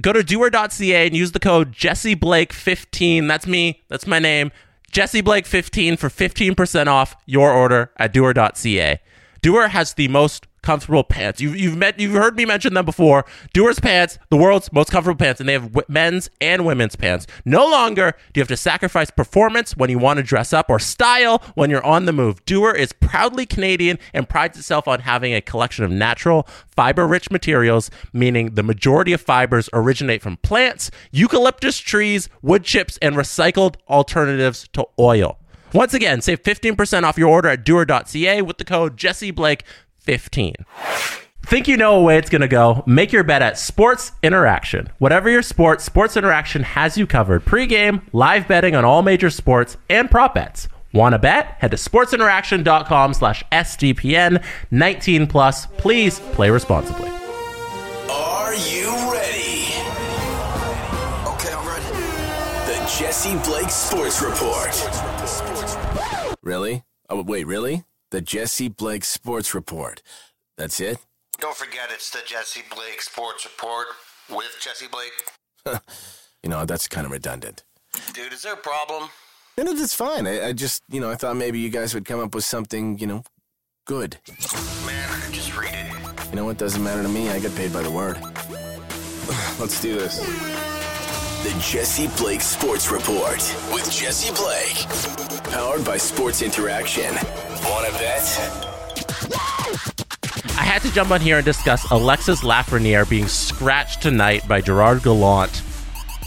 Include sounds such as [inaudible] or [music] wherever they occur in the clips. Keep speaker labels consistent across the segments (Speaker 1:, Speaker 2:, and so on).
Speaker 1: Go to duer.ca and use the code JesseBlake15. That's me. That's my name. Jesse Blake 15 for 15% off your order at duer.ca. Duer has the most comfortable pants. You've you've met you've heard me mention them before. Duer's pants, the world's most comfortable pants, and they have men's and women's pants. No longer do you have to sacrifice performance when you want to dress up or style when you're on the move. Doer is proudly Canadian and prides itself on having a collection of natural, fiber-rich materials, meaning the majority of fibers originate from plants, eucalyptus trees, wood chips, and recycled alternatives to oil. Once again, save 15% off your order at duer.ca with the code Jesse Blake 15. Think you know a way it's going to go? Make your bet at Sports Interaction. Whatever your sport, Sports Interaction has you covered. Pre-game, live betting on all major sports, and prop bets. Want to bet? Head to sportsinteraction.com slash SDPN 19 plus. Please play responsibly.
Speaker 2: Are you ready?
Speaker 3: Okay, I'm ready.
Speaker 2: The Jesse Blake Sports Report.
Speaker 3: Really? Oh, wait, really? The Jesse Blake Sports Report. That's it?
Speaker 4: Don't forget, it's the Jesse Blake Sports Report with Jesse Blake. [laughs]
Speaker 3: You know, that's kind of redundant.
Speaker 4: Dude, is there a problem?
Speaker 3: No, no, that's fine. I, I just, you know, I thought maybe you guys would come up with something, you know, good.
Speaker 4: Man, I just read it.
Speaker 3: You know what? Doesn't matter to me. I get paid by the word. [sighs] Let's do this.
Speaker 2: The Jesse Blake Sports Report with Jesse Blake. Powered by Sports Interaction. Want to bet?
Speaker 1: I had to jump on here and discuss Alexis Lafreniere being scratched tonight by Gerard Gallant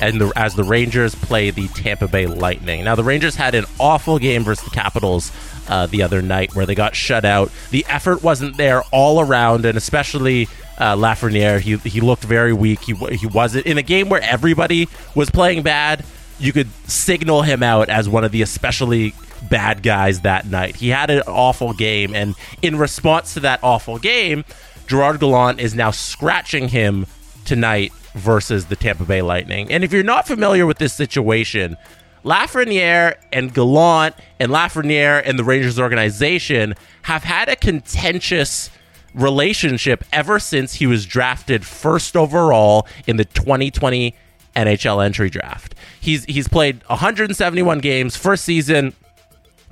Speaker 1: and the, as the Rangers play the Tampa Bay Lightning. Now, the Rangers had an awful game versus the Capitals uh, the other night where they got shut out. The effort wasn't there all around, and especially uh, Lafreniere, he, he looked very weak. He, he wasn't in a game where everybody was playing bad. You could signal him out as one of the especially bad guys that night. He had an awful game, and in response to that awful game, Gerard Gallant is now scratching him tonight versus the Tampa Bay Lightning. And if you're not familiar with this situation, Lafreniere and Gallant and Lafreniere and the Rangers organization have had a contentious relationship ever since he was drafted first overall in the 2020 NHL entry draft. He's he's played 171 games, first season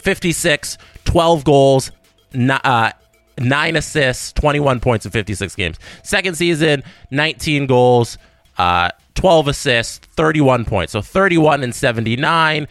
Speaker 1: 56, 12 goals, uh, 9 assists, 21 points in 56 games. Second season, 19 goals, uh, 12 assists, 31 points. So 31 and 79.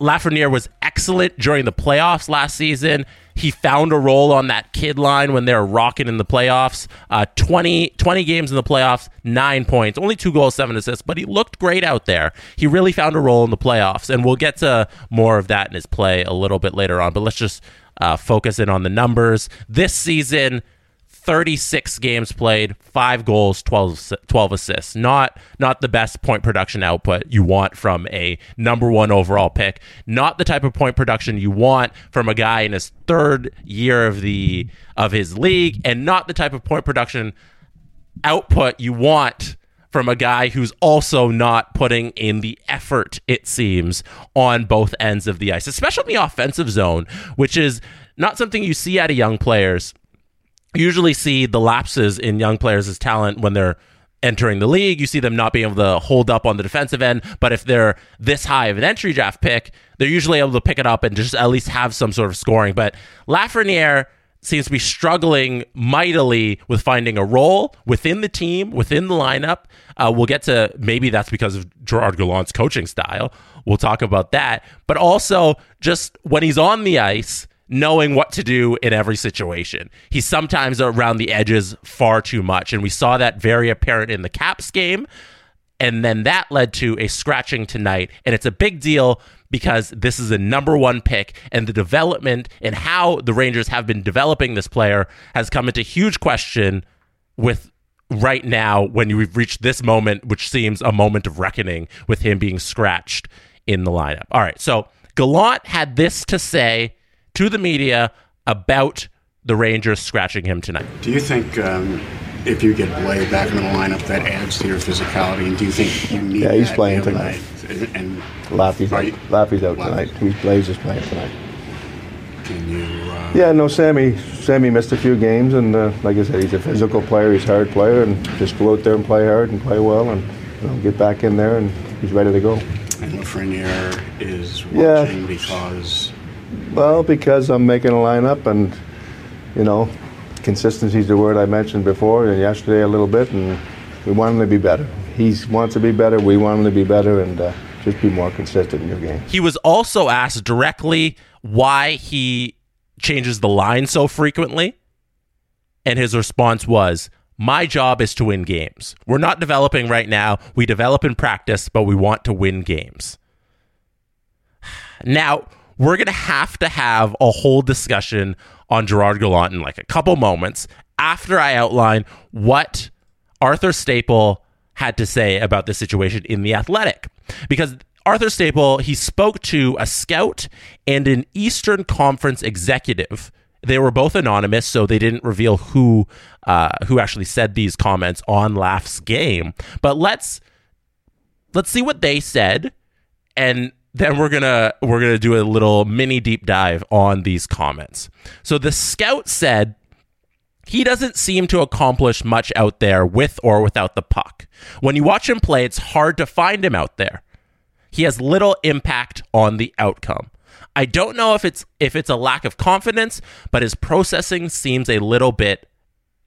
Speaker 1: Lafreniere was excellent during the playoffs last season. He found a role on that kid line when they were rocking in the playoffs. Uh, 20, 20 games in the playoffs, nine points, only two goals, seven assists, but he looked great out there. He really found a role in the playoffs, and we'll get to more of that in his play a little bit later on. But let's just uh, focus in on the numbers. This season, 36 games played, five goals, 12, 12 assists. Not not the best point production output you want from a number one overall pick. Not the type of point production you want from a guy in his third year of the of his league, and not the type of point production output you want from a guy who's also not putting in the effort, it seems, on both ends of the ice, especially in the offensive zone, which is not something you see out of young players usually see the lapses in young players' talent when they're entering the league. You see them not being able to hold up on the defensive end, but if they're this high of an entry draft pick, they're usually able to pick it up and just at least have some sort of scoring. But Lafreniere seems to be struggling mightily with finding a role within the team, within the lineup. Uh, we'll get to maybe that's because of Gerard Gallant's coaching style. We'll talk about that. But also, just when he's on the ice, knowing what to do in every situation. He's sometimes around the edges far too much. And we saw that very apparent in the Caps game. And then that led to a scratching tonight. And it's a big deal because this is a number one pick. And the development and how the Rangers have been developing this player has come into huge question with right now when we've reached this moment, which seems a moment of reckoning with him being scratched in the lineup. All right, so Gallant had this to say to the media about the Rangers scratching him tonight.
Speaker 5: Do you think um, if you get Blais back in the lineup, that adds to your physicality? And do you think you need?
Speaker 6: Yeah, he's
Speaker 5: that
Speaker 6: playing
Speaker 5: every
Speaker 6: tonight.
Speaker 5: night? And
Speaker 6: Laffy's out.
Speaker 5: you-
Speaker 6: Laffy's out
Speaker 5: Laffy.
Speaker 6: tonight. He's Blais is playing tonight.
Speaker 5: can you? Uh,
Speaker 6: Yeah, no, Sammy. Sammy missed a few games, and uh, like I said, he's a physical player. He's a hard player, and just go out there and play hard and play well, and you know, get back in there, and he's ready to go.
Speaker 5: And Lafreniere is
Speaker 6: Yeah.
Speaker 5: watching because
Speaker 6: Well, because I'm making a lineup, and you know, consistency is the word I mentioned before, and yesterday a little bit, and we want him to be better. He wants to be better. We want him to be better, and uh, just be more consistent in your game.
Speaker 1: He was also asked directly why he changes the line so frequently. And his response was, My job is to win games. We're not developing right now. We develop in practice, but we want to win games. [sighs] Now, we're going to have to have a whole discussion on Gerard Gallant in like a couple moments after I outline what Arthur Staple had to say about the situation in the Athletic. Because Arthur Staple, he spoke to a scout and an Eastern Conference executive. They were both anonymous, so they didn't reveal who uh, who actually said these comments on Laugh's game. But let's let's see what they said, and then we're gonna we're gonna do a little mini deep dive on these comments. So the scout said he doesn't seem to accomplish much out there with or without the puck. When you watch him play, it's hard to find him out there. He has little impact on the outcome. I don't know if it's if it's a lack of confidence, but his processing seems a little bit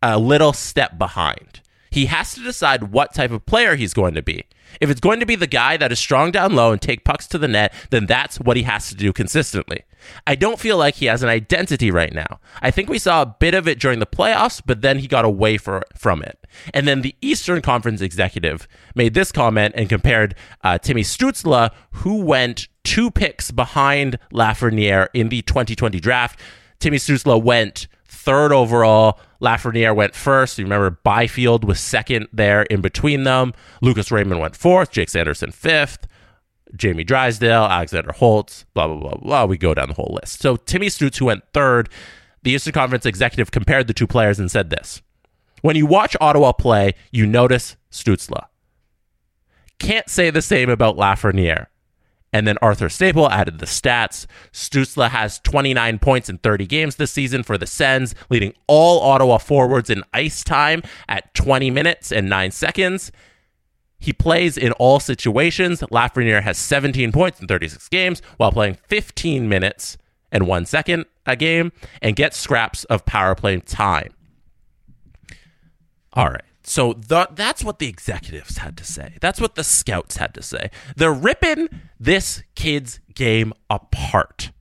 Speaker 1: a little step behind. He has to decide what type of player he's going to be. If it's going to be the guy that is strong down low and take pucks to the net, then that's what he has to do consistently. I don't feel like he has an identity right now. I think we saw a bit of it during the playoffs, but then he got away for, from it. And then the Eastern Conference executive made this comment and compared uh, Timmy Stützle, who went two picks behind Lafreniere in the 2020 draft. Timmy Stützle went third overall. Lafreniere went first. You remember Byfield was second there in between them. Lucas Raymond went fourth. Jake Sanderson fifth. Jamie Drysdale, Alexander Holtz, blah, blah, blah, blah. We go down the whole list. So Timmy Stutz, who went third, the Eastern Conference executive compared the two players and said this. When you watch Ottawa play, you notice Stützle. Can't say the same about Lafreniere. And then Arthur Staple added the stats. Stützle has 29 points in 30 games this season for the Sens, leading all Ottawa forwards in ice time at 20 minutes and 9 seconds. He plays in all situations. Lafreniere has 17 points in 36 games while playing 15 minutes and 1 second a game and gets scraps of power play time. All right. So the, that's what the executives had to say. That's what the scouts had to say. They're ripping this kid's game apart.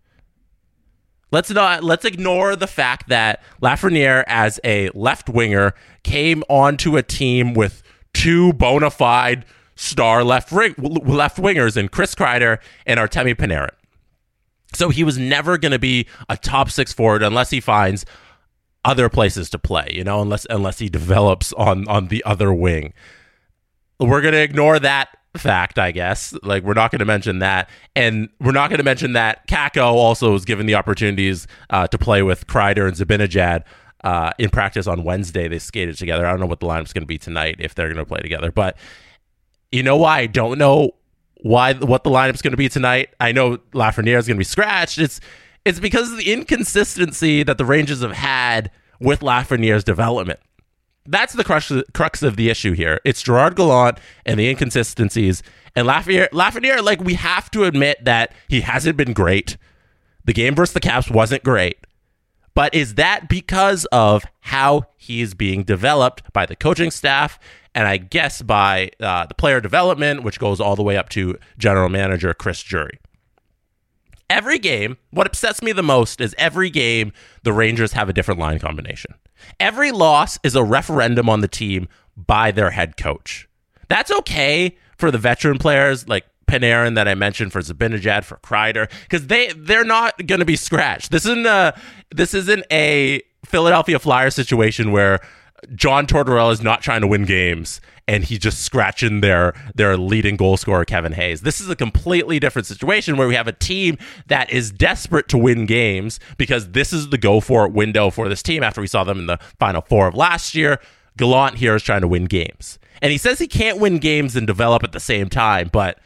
Speaker 1: Let's not let's ignore the fact that Lafreniere, as a left winger, came onto a team with two bona fide star left left wingers in Chris Kreider and Artemi Panarin. So he was never going to be a top six forward unless he finds other places to play, you know, unless unless he develops on on the other wing. We're going to ignore that fact, I guess. Like we're not going to mention that, and we're not going to mention that Kakko also was given the opportunities uh, to play with Kreider and Zibanejad uh, in practice on Wednesday. They skated together. I don't know what the lineup's going to be tonight if they're going to play together, but you know why I don't know why what the lineup's going to be tonight. I know Lafreniere is going to be scratched. It's it's because of the inconsistency that the Rangers have had with Lafreniere's development. That's the crux, crux of the issue here. It's Gerard Gallant and the inconsistencies. And Lafreniere, Lafreniere, like, we have to admit that he hasn't been great. The game versus the Caps wasn't great. But is that because of how he's being developed by the coaching staff and I guess by uh, the player development, which goes all the way up to general manager Chris Drury? Every game, what upsets me the most is every game the Rangers have a different line combination. Every loss is a referendum on the team by their head coach. That's okay for the veteran players like Panarin that I mentioned for Zibanejad for Kreider because they they're not going to be scratched. This isn't a this isn't a Philadelphia Flyers situation where John Tortorella is not trying to win games and he's just scratching their their leading goal scorer Kevin Hayes. This is a completely different situation where we have a team that is desperate to win games because this is the go for it window for this team after we saw them in the final four of last year. Gallant here is trying to win games. And he says he can't win games and develop at the same time, but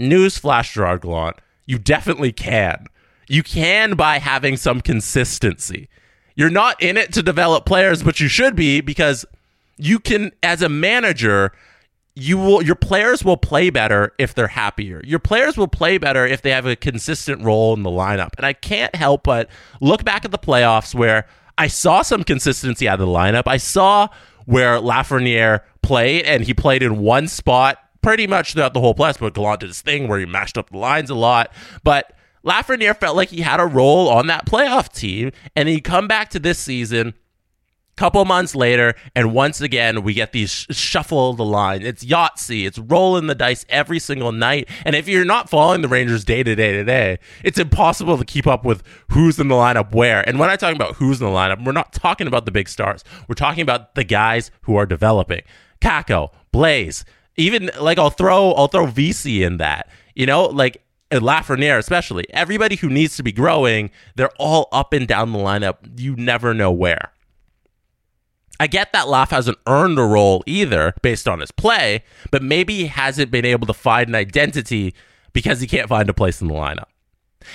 Speaker 1: newsflash Gerard Gallant, you definitely can. You can by having some consistency. You're not in it to develop players, but you should be because you can, as a manager, you will your players will play better if they're happier. Your players will play better if they have a consistent role in the lineup. And I can't help but look back at the playoffs where I saw some consistency out of the lineup. I saw where Lafreniere played and he played in one spot pretty much throughout the whole playoffs, but Gallant did his thing where he mashed up the lines a lot. But Lafreniere felt like he had a role on that playoff team, and he come back to this season couple months later, and once again, we get these sh- shuffle the line. It's Yahtzee. It's rolling the dice every single night. And if you're not following the Rangers day to day to day, it's impossible to keep up with who's in the lineup where. And when I talk about who's in the lineup, we're not talking about the big stars. We're talking about the guys who are developing. Kakko Blais, even like I'll throw I'll throw Vesey in that. You know, like Lafreniere especially. Everybody who needs to be growing, they're all up and down the lineup. You never know where. I get that Laff hasn't earned a role either based on his play, but maybe he hasn't been able to find an identity because he can't find a place in the lineup.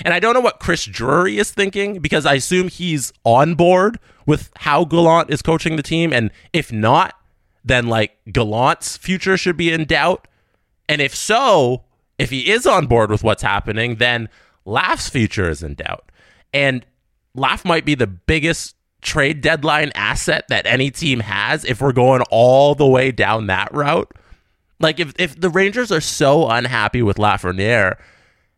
Speaker 1: And I don't know what Chris Drury is thinking because I assume he's on board with how Gallant is coaching the team. And if not, then like Gallant's future should be in doubt. And if so, if he is on board with what's happening, then Laff's future is in doubt. And Laff might be the biggest trade deadline asset that any team has if we're going all the way down that route. Like if if the Rangers are so unhappy with Lafreniere,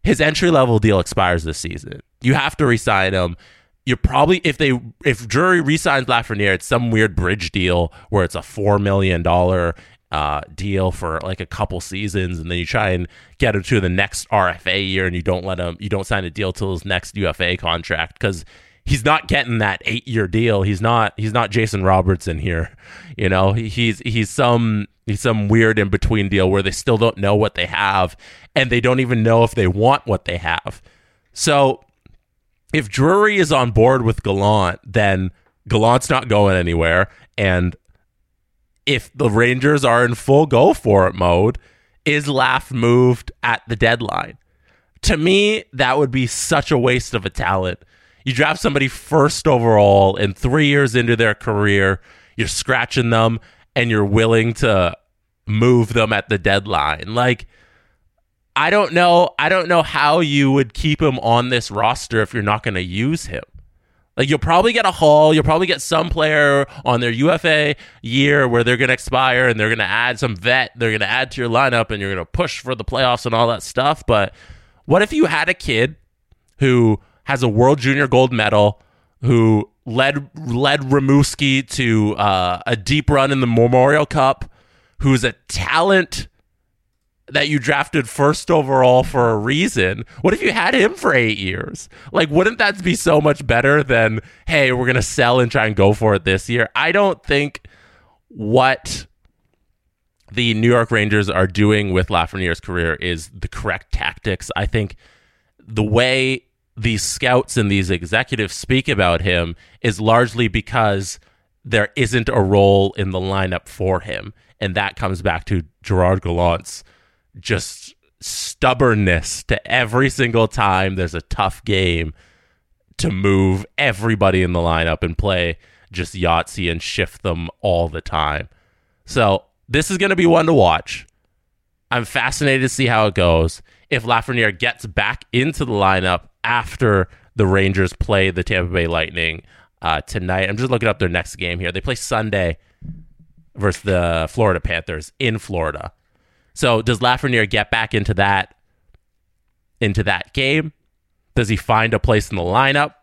Speaker 1: his entry level deal expires this season. You have to resign him. You're probably if they if Drury resigns Lafreniere, it's some weird bridge deal where it's a four million dollar uh, deal for like a couple seasons, and then you try and get him to the next RFA year, and you don't let him, you don't sign a deal till his next UFA contract because he's not getting that eight year deal. He's not he's not Jason Robertson here. You know, he's he's some he's some weird in between deal where they still don't know what they have and they don't even know if they want what they have. So if Drury is on board with Gallant, then Gallant's not going anywhere. And if the Rangers are in full go for it mode, is Laff moved at the deadline? To me, that would be such a waste of a talent you draft somebody first overall and three years into their career, you're scratching them and you're willing to move them at the deadline. Like, I don't know. I don't know how you would keep him on this roster if you're not going to use him. Like you'll probably get a haul. You'll probably get some player on their UFA year where they're going to expire and they're going to add some vet. They're going to add to your lineup and you're going to push for the playoffs and all that stuff. But what if you had a kid who has a World Junior Gold medal, who led led Rimouski to uh, a deep run in the Memorial Cup, who's a talent that you drafted first overall for a reason. What if you had him for eight years? Like, wouldn't that be so much better than, hey, we're going to sell and try and go for it this year? I don't think what the New York Rangers are doing with Lafreniere's career is the correct tactics. I think the way these scouts and these executives speak about him is largely because there isn't a role in the lineup for him. And that comes back to Gerard Gallant's just stubbornness to every single time there's a tough game to move everybody in the lineup and play just Yahtzee and shift them all the time. So this is going to be one to watch. I'm fascinated to see how it goes. If Lafreniere gets back into the lineup after the Rangers play the Tampa Bay Lightning uh, tonight. I'm just looking up their next game here. They play Sunday versus the Florida Panthers in Florida. So does Lafreniere get back into that into that game? Does he find a place in the lineup?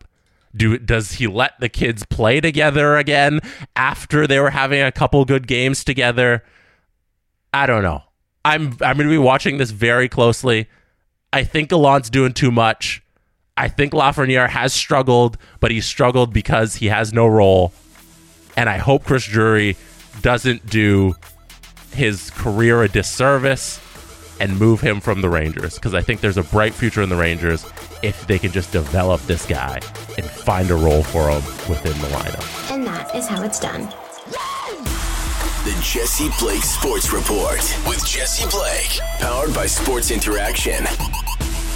Speaker 1: Do does he let the kids play together again after they were having a couple good games together? I don't know. I'm I'm going to be watching this very closely. I think Gallant's doing too much. I think Lafreniere has struggled, but he's struggled because he has no role. And I hope Chris Drury doesn't do his career a disservice and move him from the Rangers because I think there's a bright future in the Rangers if they can just develop this guy and find a role for him within the lineup.
Speaker 7: And that is how it's done.
Speaker 2: The Jesse Blake Sports Report with Jesse Blake, powered by Sports Interaction.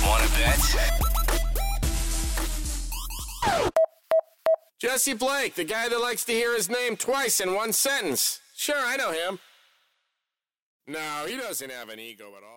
Speaker 2: Want to bet?
Speaker 3: Jesse Blake, the guy that likes to hear his name twice in one sentence. Sure, I know him. No, he doesn't have an ego at all.